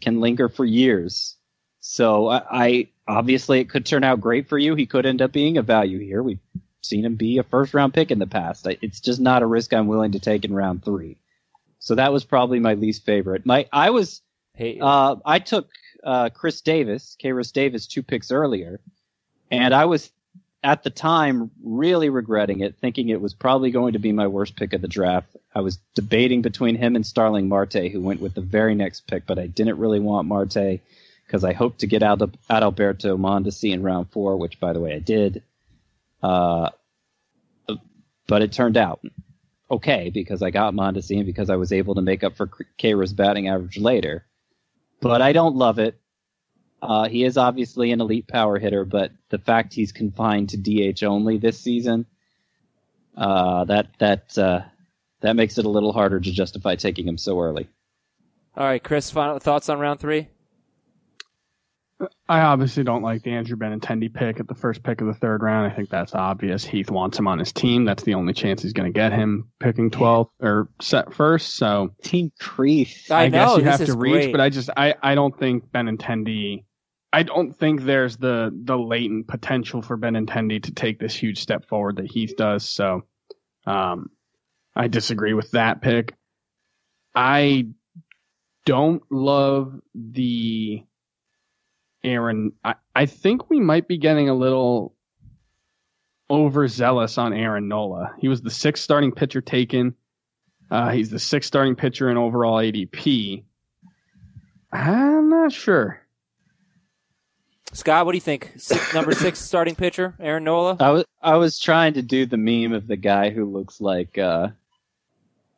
can linger for years. So I, I obviously it could turn out great for you. He could end up being a value here. We've seen him be a first round pick in the past. It's just not a risk I'm willing to take in round three. So that was probably my least favorite. My I was Hey, uh, I took uh, Chris Davis, Khris Davis, two picks earlier, and I was at the time really regretting it, thinking it was probably going to be my worst pick of the draft. I was debating between him and Starling Marte, who went with the very next pick, but I didn't really want Marte because I hoped to get out of Adalberto Mondesi in round four, which by the way I did. Uh, but it turned out okay because I got Mondesi and because I was able to make up for Kairos batting average later but I don't love it. Uh, he is obviously an elite power hitter, but the fact he's confined to DH only this season, uh, that that uh, that makes it a little harder to justify taking him so early. all right, Chris. Final thoughts on round three? I obviously don't like the Andrew Benintendi pick at the first pick of the third round. I think that's obvious. Heath wants him on his team. That's the only chance he's going to get him picking 12th or set first. So Team Crease. I, I, know guess you have to reach, great. but I just I, I don't think Benintendi. I don't think there's the the latent potential for Benintendi to take this huge step forward that Heath does. So, um, I disagree with that pick. I don't love the Aaron. I, I think we might be getting a little overzealous on Aaron Nola. He was the sixth starting pitcher taken. Uh, he's the sixth starting pitcher in overall ADP. I'm not sure. Scott, what do you think? Six, number six starting pitcher, Aaron Nola. I was I was trying to do the meme of the guy who looks like uh,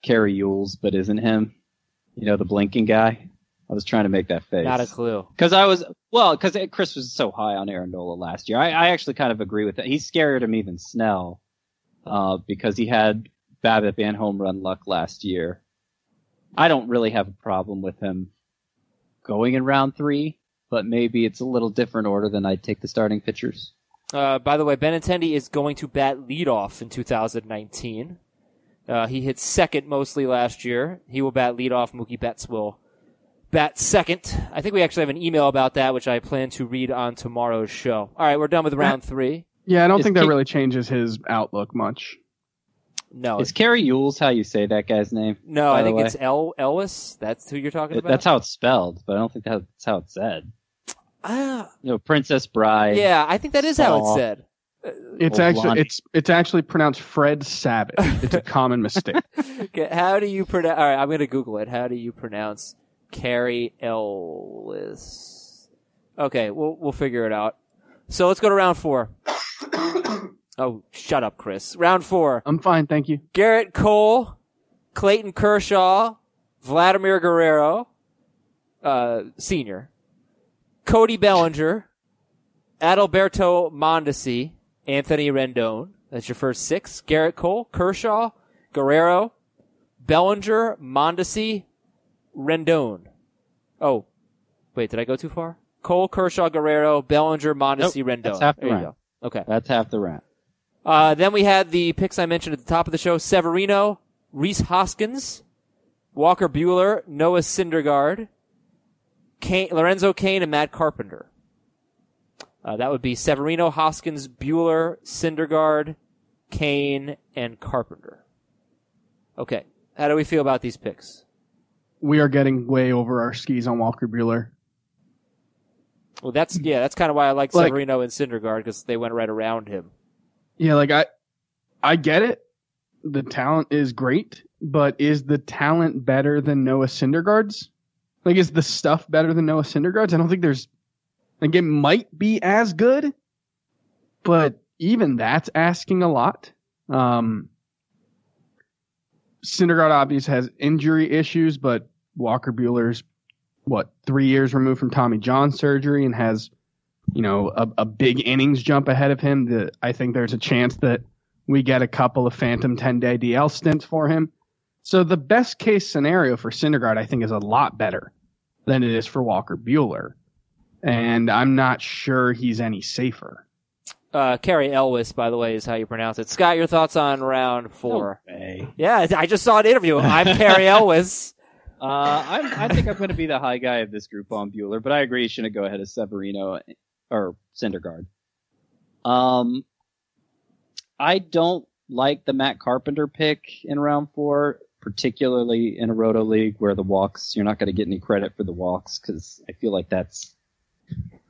Kerry Yules but isn't him. You know, the blinking guy. I was trying to make that face. Not a clue. Because I was well, because Chris was so high on Aaron last year. I, I actually kind of agree with that. He's scarier to me than Snell, uh, because he had BABIP and home run luck last year. I don't really have a problem with him going in round three, but maybe it's a little different order than I'd take the starting pitchers. Uh, by the way, Benintendi is going to bat leadoff in 2019. Uh, he hit second mostly last year. He will bat leadoff. Mookie Betts will bat second. I think we actually have an email about that, which I plan to read on tomorrow's show. All right, we're done with round three. Yeah, I don't Is think that Ki- really changes his outlook much. No, Is Kerry Yules how you say that guy's name? no, by I the think way? it's El Ellis. That's who you're talking It- about. That's how it's spelled, but I don't think that's how it's said. Ah, You know, Princess Bride. yeah, I think that is how it's Saw. said. It's Old actually Lonnie. it's it's actually pronounced Fred Savage. It's a common mistake. Okay, how do you pronounce? All right, I'm going to Google it. How do you pronounce Carrie Ellis? Okay, we'll we'll figure it out. So let's go to round four. oh, shut up, Chris. Round four: I'm fine, thank you. Gerrit Cole, Clayton Kershaw, Vladimir Guerrero, uh, senior, Cody Bellinger, Adalberto Mondesi, Anthony Rendon. That's your first six. Gerrit Cole, Kershaw, Guerrero, Bellinger, Mondesi, Rendon. Oh, wait, did I go too far? Cole, Kershaw, Guerrero, Bellinger, Mondesi, Nope, Rendon. that's half the there round. Okay. That's half the round. Uh, then we had the picks I mentioned at the top of the show: Severino, Rhys Hoskins, Walker Buehler, Noah Syndergaard, Cain, Lorenzo Cain, and Matt Carpenter. Uh, that would be Severino, Hoskins, Buehler, Syndergaard, Cain, and Carpenter. Okay, how do we feel about these picks? We are getting way over our skis on Walker Buehler. Well, that's yeah, that's kind of why I like Like- Severino and Syndergaard because they went right around him. Yeah, like I I get it. The talent is great, but is the talent better than Noah Syndergaard's? Like is the stuff better than Noah Syndergaard's? I don't think there's like it might be as good, but even that's asking a lot. Um Syndergaard obviously has injury issues, but Walker Buehler's what, three years removed from Tommy John surgery and has you know, a, a big innings jump ahead of him. That I think there's a chance that we get a couple of phantom 10 day DL stints for him. So the best case scenario for Syndergaard, I think, is a lot better than it is for Walker Buehler. And I'm not sure he's any safer. Uh, Cary Elwes, by the way, is how you pronounce it. Scott, your thoughts on round four? Hey. Yeah, I just saw an interview. I'm Cary Elwes. Uh, I'm, I think I'm going to be the high guy of this group on Buehler, but I agree he shouldn't go ahead of Severino or Syndergaard. Um, I don't like the Matt Carpenter pick in round four, particularly in a roto league where the walks, you're not going to get any credit for the walks because I feel like that's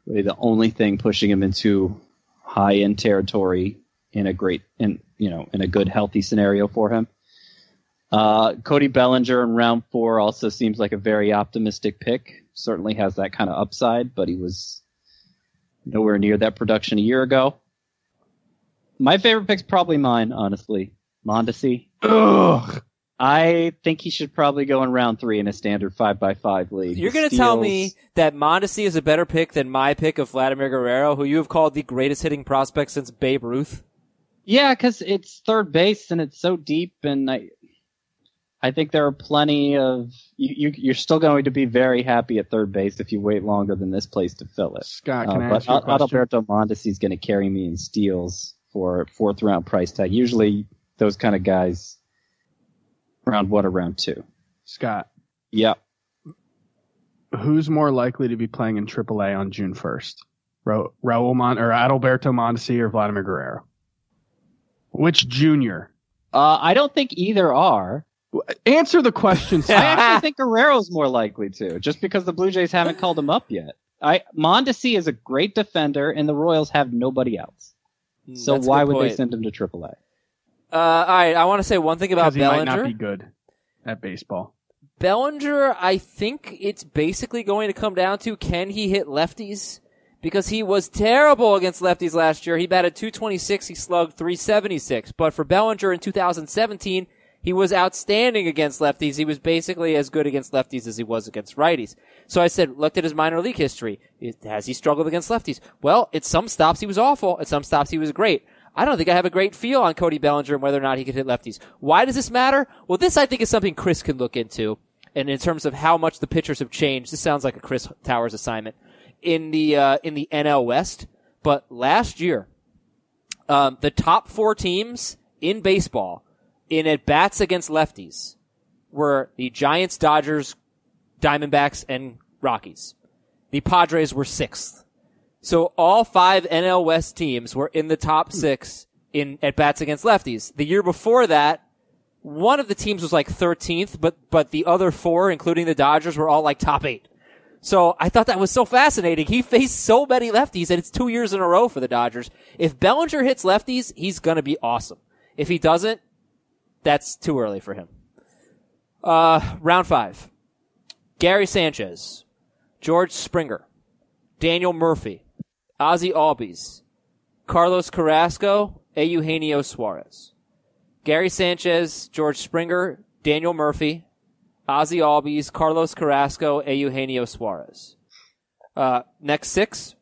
really the only thing pushing him into high end territory in a great, in, you know, in a good, healthy scenario for him. Uh, Cody Bellinger in round four also seems like a very optimistic pick. Certainly has that kind of upside, but he was nowhere near that production a year ago. My favorite pick's probably mine, honestly. Mondesi. Ugh. I think he should probably go in round three in a standard five by five league. You're going to tell me that Mondesi is a better pick than my pick of Vladimir Guerrero, who you have called the greatest hitting prospect since Babe Ruth? Yeah, because it's third base and it's so deep, and I, I think there are plenty of you, you. You're still going to be very happy at third base if you wait longer than this place to fill it. Scott, Uh, can I but ask you a question? Adalberto Mondesi is going to carry me in steals for fourth round price tag. Usually, those kind of guys, round one or round two. Scott, Yep. who's more likely to be playing in AAA on June 1st? Ra- Raul Mon- or Adalberto Mondesi or Vladimir Guerrero? Which junior? Uh, I don't think either are. Answer the question. I actually think Guerrero's more likely to, just because the Blue Jays haven't called him up yet. I Mondesi is a great defender, and the Royals have nobody else. So That's why good would they send him to AAA? Uh, all right, I want to say one thing about Because he might not be good at baseball. Bellinger, I think it's basically going to come down to can he hit lefties? Because he was terrible against lefties last year. He batted 226, he slugged 376. But for Bellinger in 2017, he was outstanding against lefties. He was basically as good against lefties as he was against righties. So I said, looked at his minor league history. Has he struggled against lefties? Well, at some stops he was awful. At some stops he was great. I don't think I have a great feel on Cody Bellinger and whether or not he could hit lefties. Why does this matter? Well, this I think is something Chris can look into. And in terms of how much the pitchers have changed, this sounds like a Chris Towers assignment in the uh, in the NL West. But last year, um, the top four teams in baseball in at bats against lefties were the Giants, Dodgers, Diamondbacks, and Rockies. The Padres were sixth. So all five NL West teams were in the top hmm. six in at bats against lefties. The year before that, one of the teams was like 13th, but but the other four, including the Dodgers, were all like top eight. So I thought that was so fascinating. He faced so many lefties, and it's two years in a row for the Dodgers. If Bellinger hits lefties, he's gonna be awesome. If he doesn't, that's too early for him. Uh, round five. Gary Sanchez, George Springer, Daniel Murphy, Ozzy Albies, Carlos Carrasco, Eugenio Suarez. Gary Sanchez, George Springer, Daniel Murphy, Ozzy Albies, Carlos Carrasco, Eugenio Suarez. Uh, next six,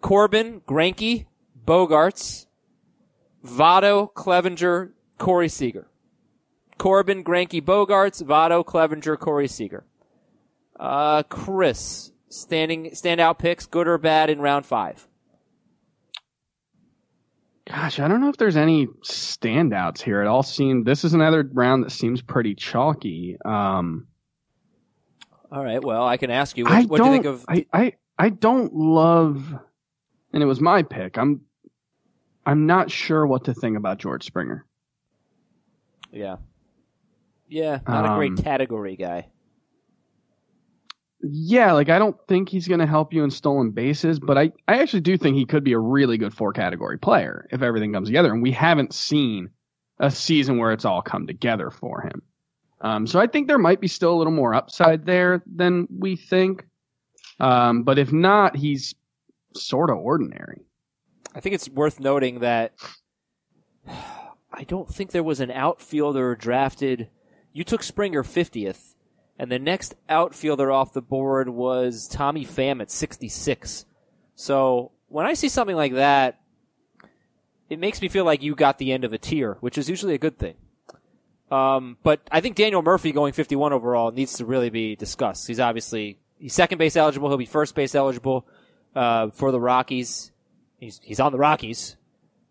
Corbin, Greinke, Bogaerts, Votto, Clevinger, Corey Seager. Corbin, Greinke, Bogaerts, Votto, Clevinger, Corey Seager. Uh, Chris, standing, standout picks, good or bad in round five. Gosh, I don't know if there's any standouts here. It all seemed this is another round that seems pretty chalky. Um, All right. Well, I can ask you. What, I what do don't. you think of? I, I I don't love, and it was my pick. I'm I'm not sure what to think about George Springer. yeah. Yeah. Not a Um, great category guy. Yeah, like I don't think he's going to help you in stolen bases, but I, I actually do think he could be a really good four category player if everything comes together. And we haven't seen a season where it's all come together for him. Um, so I think there might be still a little more upside there than we think. Um, but if not, he's sort of ordinary. I think it's worth noting that I don't think there was an outfielder drafted. You took Springer 50th, and the next outfielder off the board was Tommy Pham at 66. So when I see something like that, it makes me feel like you got the end of a tier, which is usually a good thing. Um, but I think Daniel Murphy going 51 overall needs to really be discussed. He's obviously he's second base eligible. He'll be first base eligible uh, for the Rockies. He's he's on the Rockies.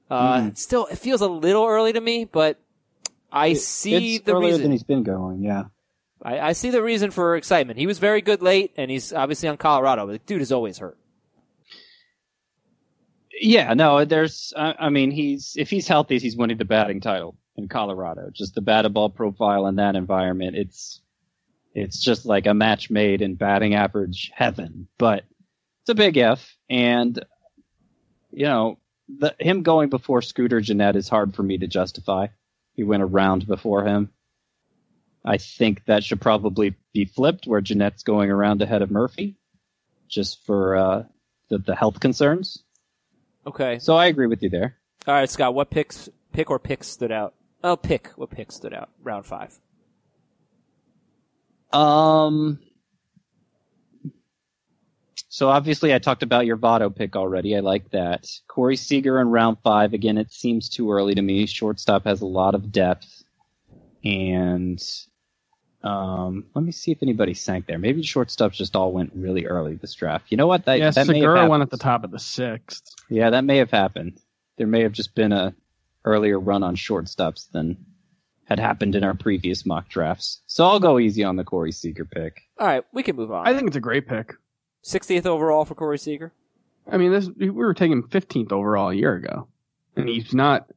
Uh, Still, it feels a little early to me, but I see the earlier reason. than he's been going. Yeah. I, I see the reason for excitement. He was very good late, and he's obviously on Colorado. But the dude is always hurt. Yeah, no, there's. I I mean, he's if he's healthy, he's winning the batting title in Colorado. Just the batted ball profile in that environment, it's it's just like a match made in batting average heaven. But it's a big if, and you know, the him going before Scooter Gennett is hard for me to justify. He went around before him. I think that should probably be flipped, where Gennett's going around ahead of Murphy, just for uh, the, the health concerns. Okay. So I agree with you there. All right, Scott. What picks, pick or picks stood out? Oh, pick. What pick stood out? Round five. Um. So obviously, I talked about your Votto pick already. I like that. Corey Seager in round five. Again, it seems too early to me. Shortstop has a lot of depth, and um, let me see if anybody sank there. Maybe shortstops just all went really early this draft. You know what? That yeah, that may Segura went at the top of the sixth. Yeah, that may have happened. There may have just been a earlier run on shortstops than had happened in our previous mock drafts. So I'll go easy on the Corey Seager pick. All right, we can move on. I think it's a great pick. 60th overall for Corey Seager. I mean, this we were taking 15th overall a year ago, and he's not.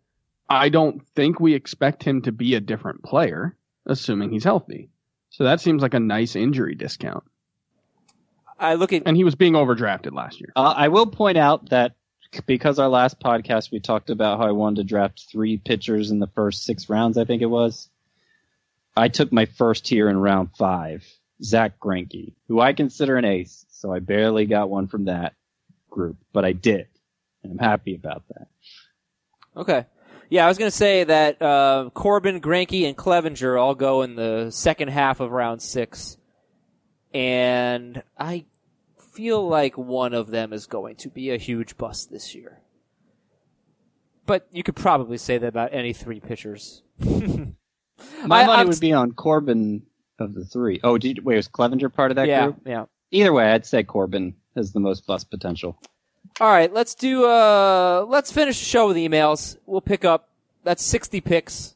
I don't think we expect him to be a different player, assuming he's healthy. So that seems like a nice injury discount. I look at And he was being overdrafted last year. Uh, I will point out that because our last podcast we talked about how I wanted to draft three pitchers in the first six rounds, I think it was. I took my first here in round five, Zach Greinke, who I consider an ace. So I barely got one from that group, but I did, and I'm happy about that. Okay. Yeah, I was going to say that uh, Corbin, Greinke, and Clevinger all go in the second half of round six. And I feel like one of them is going to be a huge bust this year. But you could probably say that about any three pitchers. My I- money I'm would be on Corbin of the three. Oh, did you, wait, was Clevinger part of that yeah, group? yeah. Either way, I'd say Corbin has the most bust potential. All right, let's do. Uh, let's finish the show with emails. We'll pick up. That's sixty picks.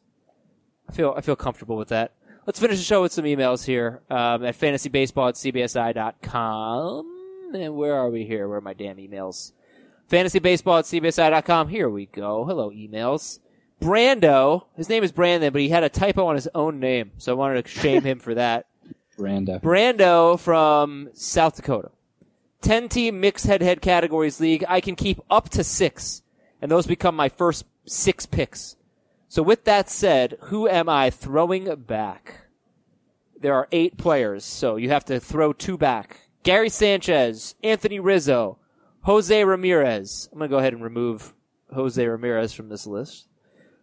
I feel I feel comfortable with that. Let's finish the show with some emails here um, at fantasybaseball at cbsi.com. And where are we here? Where are my damn emails? Fantasybaseball at cbsi.com. Here we go. Hello, emails. Brando. His name is Brandon, but he had a typo on his own name, so I wanted to shame him for that. Brando. Brando from South Dakota. 10 team mixed head head categories league. I can keep up to six, and those become my first six picks. So with that said, who am I throwing back? There are eight players, so you have to throw two back. Gary Sanchez, Anthony Rizzo, Jose Ramirez. I'm going to go ahead and remove Jose Ramirez from this list.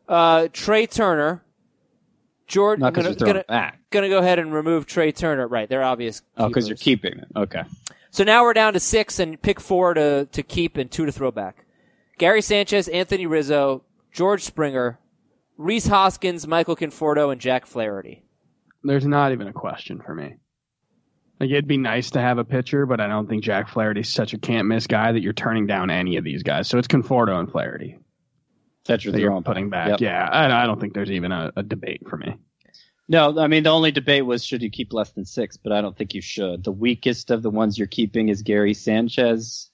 Uh, Trea Turner, George. Not I'm because gonna, you're throwing gonna, back. gonna go ahead and remove Trea Turner. Right, they're obvious. Oh, because you're keeping it. Okay. So now we're down to six and pick four to, to keep and two to throw back. Gary Sanchez, Anthony Rizzo, George Springer, Rhys Hoskins, Michael Conforto, and Jack Flaherty. There's not even a question for me. Like it'd be nice to have a pitcher, but I don't think Jack Flaherty's such a can't miss guy that you're turning down any of these guys. So it's Conforto and Flaherty That you're that you're putting back. Yep. Yeah, I, I don't think there's even a, a debate for me. No, I mean the only debate was should you keep less than six, but I don't think you should. The weakest of the ones you're keeping is Gary Sanchez,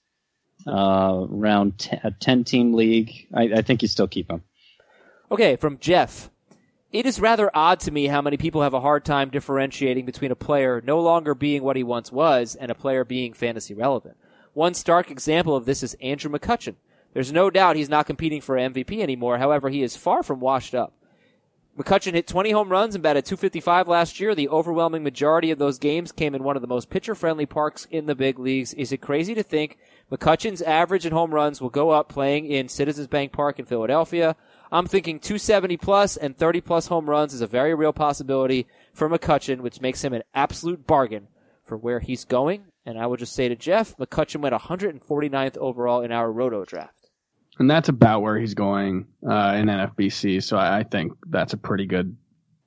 uh, round t- a ten team league. I, I think you still keep him. Okay, from Jeff. It is rather odd to me how many people have a hard time differentiating between a player no longer being what he once was and a player being fantasy relevant. One stark example of this is Andrew McCutchen. There's no doubt he's not competing for MVP anymore. However, he is far from washed up. McCutchen hit 20 home runs and batted 255 last year. The overwhelming majority of those games came in one of the most pitcher friendly parks in the big leagues. Is it crazy to think McCutchen's average in home runs will go up playing in Citizens Bank Park in Philadelphia? I'm thinking 270 plus and 30 plus home runs is a very real possibility for McCutchen, which makes him an absolute bargain for where he's going. And I would just say to Jeff, McCutchen went 149th overall in our roto draft. And that's about where he's going uh, in NFBC. So I, I think that's a pretty good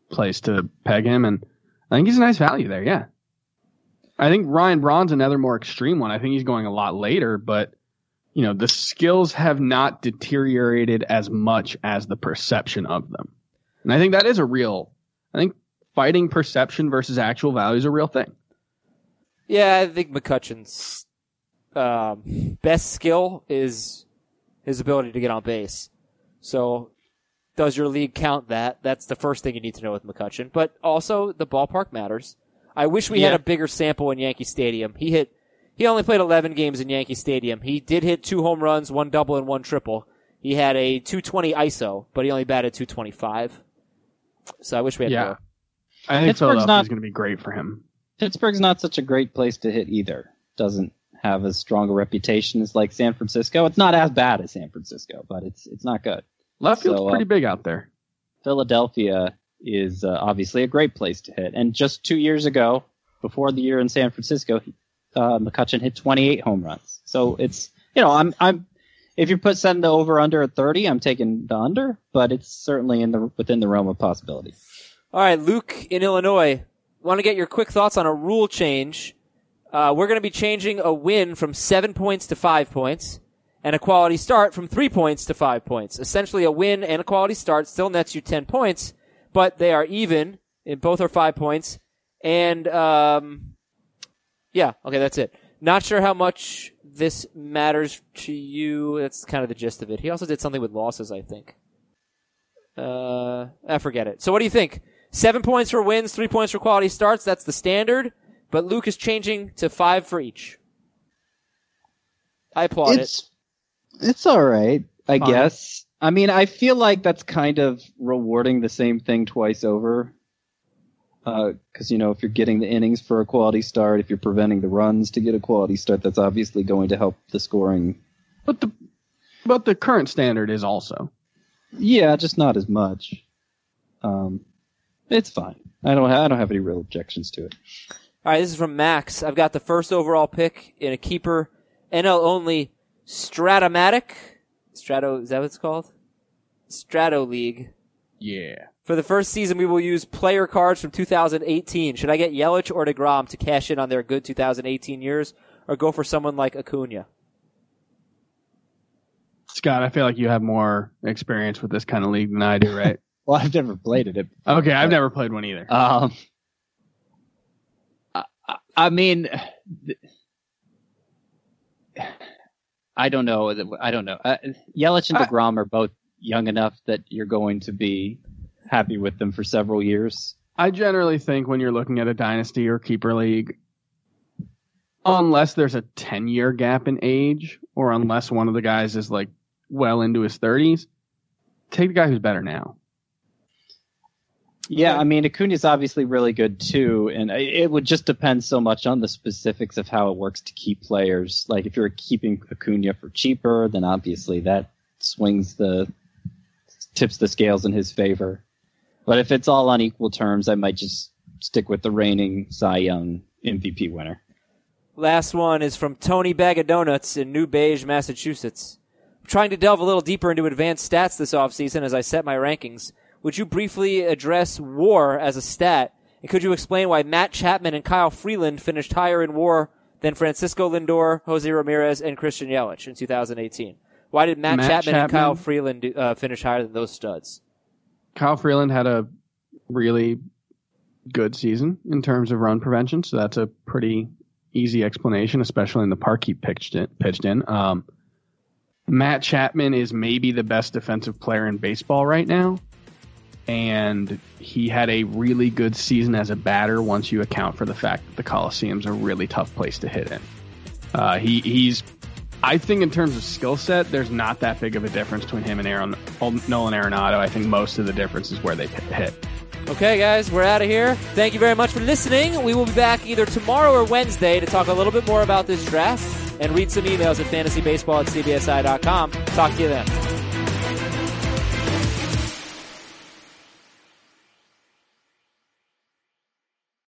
place to peg him. And I think he's a nice value there. Yeah. I think Ryan Braun's another more extreme one. I think he's going a lot later, but you know, the skills have not deteriorated as much as the perception of them. And I think that is a real, I think fighting perception versus actual value is a real thing. Yeah, I think McCutchen's um, best skill is his ability to get on base. So, does your league count that? That's the first thing you need to know with McCutchen. But also, the ballpark matters. I wish we had a bigger sample in Yankee Stadium. He hit, he only played 11 games in Yankee Stadium. He did hit two home runs, one double and one triple. He had a 220 ISO, but he only batted 225. So I wish we had Yeah. more. I think Pittsburgh's Philadelphia not- going to be great for him. Pittsburgh's not such a great place to hit either. Doesn't have as strong a reputation as like San Francisco. It's not as bad as San Francisco, but it's it's not good. Left field's So, uh, pretty big out there. Philadelphia is uh, obviously a great place to hit. And just two years ago, before the year in San Francisco, uh, McCutchen hit 28 home runs. So it's you know I'm I'm if you put setting the over under at 30, I'm taking the under, but it's certainly in the within the realm of possibility. All right, Luke in Illinois. Want to get your quick thoughts on a rule change? Uh, we're going to be changing a win from seven points to five points, and a quality start from three points to five points. Essentially, a win and a quality start still nets you ten points, but they are even. In both are five points, and um, yeah, okay, that's it. Not sure how much this matters to you. That's kind of the gist of it. He also did something with losses, I think. Uh, I forget it. So what do you think? Seven points for wins, three points for quality starts. That's the standard. But Luke is changing to five for each. I applaud it. it's it's all right, I Fine. guess. I mean, I feel like that's kind of rewarding the same thing twice over. Because you know, if you're getting the innings for a quality start, if you're preventing the runs to get a quality start, that's obviously going to help the scoring. But the but the current standard is also. Yeah, just not as much. Um, it's fine. I don't. Ha- I don't have any real objections to it. All right, this is from Max. I've got the first overall pick in a keeper NL only Strat-O-Matic. Strato, is that what it's called? Strato League. Yeah. For the first season, we will use player cards from 2018. Should I get Yelich or DeGrom to cash in on their good 2018 years, or go for someone like Acuna? Scott, I feel like you have more experience with this kind of league than I do, right? Well, I've never played it. okay, I've never played one either. Um, I, I- I mean, I don't know. I don't know. Uh, Yelich and I- Degrom are both young enough that you're going to be happy with them for several years. I generally think when you're looking at a dynasty or keeper league, unless there's a 10 year gap in age, or unless one of the guys is like well into his 30s, take the guy who's better now. Yeah, I mean, Acuna is obviously really good too, and it would just depend so much on the specifics of how it works to keep players. Like, if you're keeping Acuna for cheaper, then obviously that swings the tips the scales in his favor. But if it's all on equal terms, I might just stick with the reigning Cy Young MVP winner. Last one is from Tony Bag of Donuts in New Beige, Massachusetts. I'm trying to delve a little deeper into advanced stats this offseason as I set my rankings. Would you briefly address WAR as a stat? And could you explain why Matt Chapman and Kyle Freeland finished higher in WAR than Francisco Lindor, Jose Ramirez, and Christian Yelich in 2018? Why did Matt, Matt Chapman, and Kyle Freeland do, uh, finish higher than those studs? Kyle Freeland had a really good season in terms of run prevention, so that's a pretty easy explanation, especially in the park he pitched in. Pitched in. Um, Matt Chapman is maybe the best defensive player in baseball right now, and he had a really good season as a batter. Once you account for the fact that the Coliseum's a really tough place to hit in, uh, he he's. I think in terms of skill set, there's not that big of a difference between him and Aaron Nolan Arenado. I think most of the difference is where they hit. Okay, guys, we're out of here. Thank you very much for listening. We will be back either tomorrow or Wednesday to talk a little bit more about this draft and read some emails at fantasybaseball at cbsi.com. Talk to you then.